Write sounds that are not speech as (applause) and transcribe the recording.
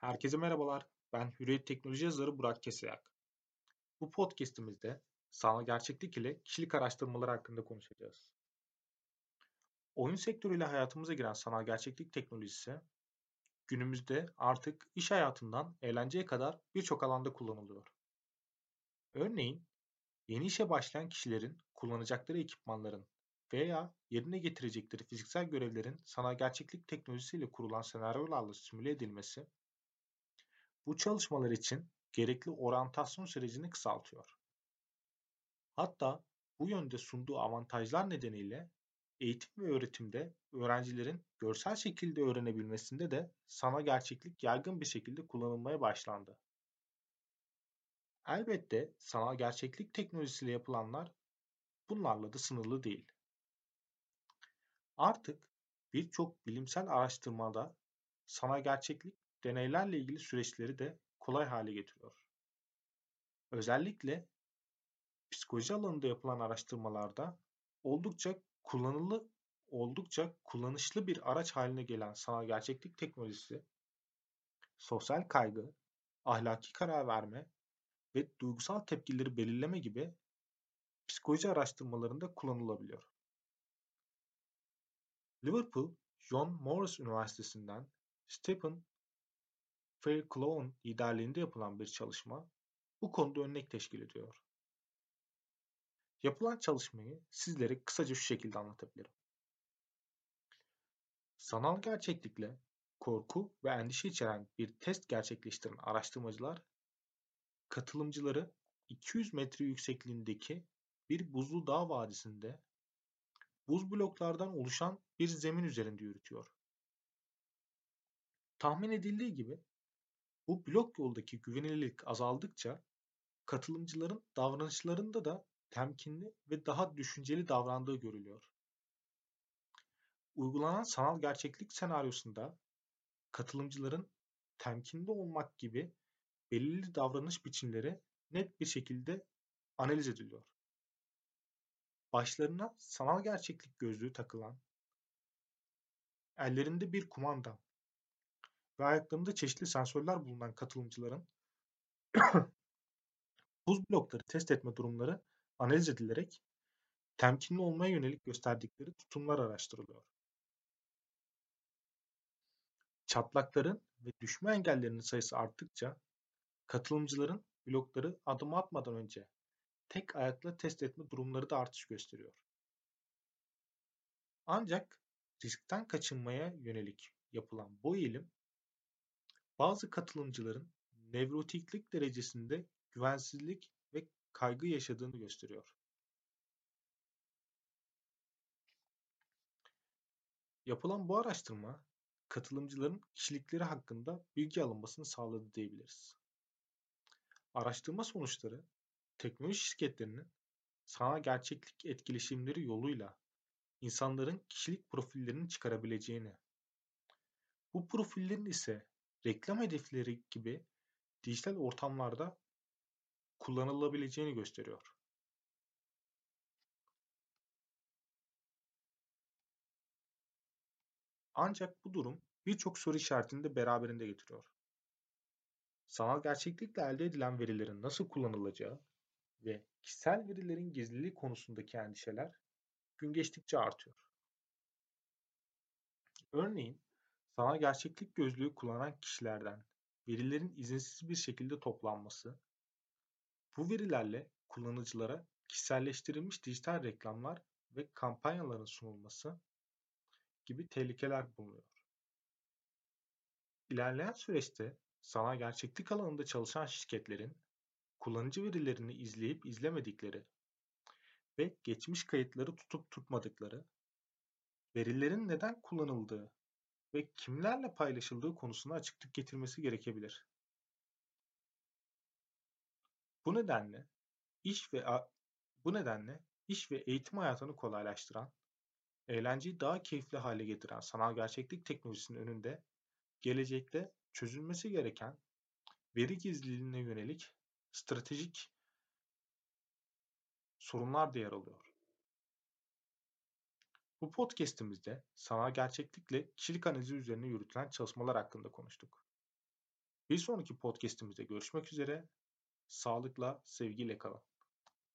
Herkese merhabalar. Ben Hürriyet Teknoloji yazarı Burak Keseyak. Bu podcast'imizde sanal gerçeklik ile kişilik araştırmaları hakkında konuşacağız. Oyun sektörüyle hayatımıza giren sanal gerçeklik teknolojisi günümüzde artık iş hayatından eğlenceye kadar birçok alanda kullanılıyor. Örneğin yeni işe başlayan kişilerin kullanacakları ekipmanların veya yerine getirecekleri fiziksel görevlerin sanal gerçeklik teknolojisiyle kurulan senaryolarla simüle edilmesi bu çalışmalar için gerekli oryantasyon sürecini kısaltıyor. Hatta bu yönde sunduğu avantajlar nedeniyle eğitim ve öğretimde öğrencilerin görsel şekilde öğrenebilmesinde de sanal gerçeklik yaygın bir şekilde kullanılmaya başlandı. Elbette sanal gerçeklik teknolojisiyle yapılanlar bunlarla da sınırlı değil. Artık birçok bilimsel araştırmada sanal gerçeklik deneylerle ilgili süreçleri de kolay hale getiriyor. Özellikle psikoloji alanında yapılan araştırmalarda oldukça kullanılı oldukça kullanışlı bir araç haline gelen sanal gerçeklik teknolojisi sosyal kaygı, ahlaki karar verme ve duygusal tepkileri belirleme gibi psikoloji araştırmalarında kullanılabiliyor. Liverpool John Moores Üniversitesi'nden Stephen Fairclough liderliğinde yapılan bir çalışma bu konuda örnek teşkil ediyor. Yapılan çalışmayı sizlere kısaca şu şekilde anlatabilirim. Sanal gerçeklikle korku ve endişe içeren bir test gerçekleştiren araştırmacılar katılımcıları 200 metre yüksekliğindeki bir buzlu dağ vadisinde buz bloklardan oluşan bir zemin üzerinde yürütüyor. Tahmin edildiği gibi bu blok yoldaki güvenilirlik azaldıkça katılımcıların davranışlarında da temkinli ve daha düşünceli davrandığı görülüyor. Uygulanan sanal gerçeklik senaryosunda katılımcıların temkinli olmak gibi belirli davranış biçimleri net bir şekilde analiz ediliyor. Başlarına sanal gerçeklik gözlüğü takılan, ellerinde bir kumanda ve ayaklarında çeşitli sensörler bulunan katılımcıların (coughs) buz blokları test etme durumları analiz edilerek temkinli olmaya yönelik gösterdikleri tutumlar araştırılıyor. Çatlakların ve düşme engellerinin sayısı arttıkça katılımcıların blokları adım atmadan önce tek ayakla test etme durumları da artış gösteriyor. Ancak riskten kaçınmaya yönelik yapılan bu eğilim bazı katılımcıların nevrotiklik derecesinde güvensizlik ve kaygı yaşadığını gösteriyor. Yapılan bu araştırma katılımcıların kişilikleri hakkında bilgi alınmasını sağladı diyebiliriz. Araştırma sonuçları teknoloji şirketlerinin sanal gerçeklik etkileşimleri yoluyla insanların kişilik profillerini çıkarabileceğini, bu profillerin ise reklam hedefleri gibi dijital ortamlarda kullanılabileceğini gösteriyor. Ancak bu durum birçok soru işaretini de beraberinde getiriyor. Sanal gerçeklikle elde edilen verilerin nasıl kullanılacağı ve kişisel verilerin gizliliği konusundaki endişeler gün geçtikçe artıyor. Örneğin sanal gerçeklik gözlüğü kullanan kişilerden verilerin izinsiz bir şekilde toplanması, bu verilerle kullanıcılara kişiselleştirilmiş dijital reklamlar ve kampanyaların sunulması gibi tehlikeler bulunuyor. İlerleyen süreçte sanal gerçeklik alanında çalışan şirketlerin kullanıcı verilerini izleyip izlemedikleri ve geçmiş kayıtları tutup tutmadıkları, verilerin neden kullanıldığı ve kimlerle paylaşıldığı konusuna açıklık getirmesi gerekebilir. Bu nedenle iş ve bu nedenle iş ve eğitim hayatını kolaylaştıran, eğlenceyi daha keyifli hale getiren sanal gerçeklik teknolojisinin önünde gelecekte çözülmesi gereken veri gizliliğine yönelik stratejik sorunlar da yer alıyor. Bu podcast'imizde sanal gerçeklikle kişilik analizi üzerine yürütülen çalışmalar hakkında konuştuk. Bir sonraki podcast'imizde görüşmek üzere. Sağlıkla, sevgiyle kalın.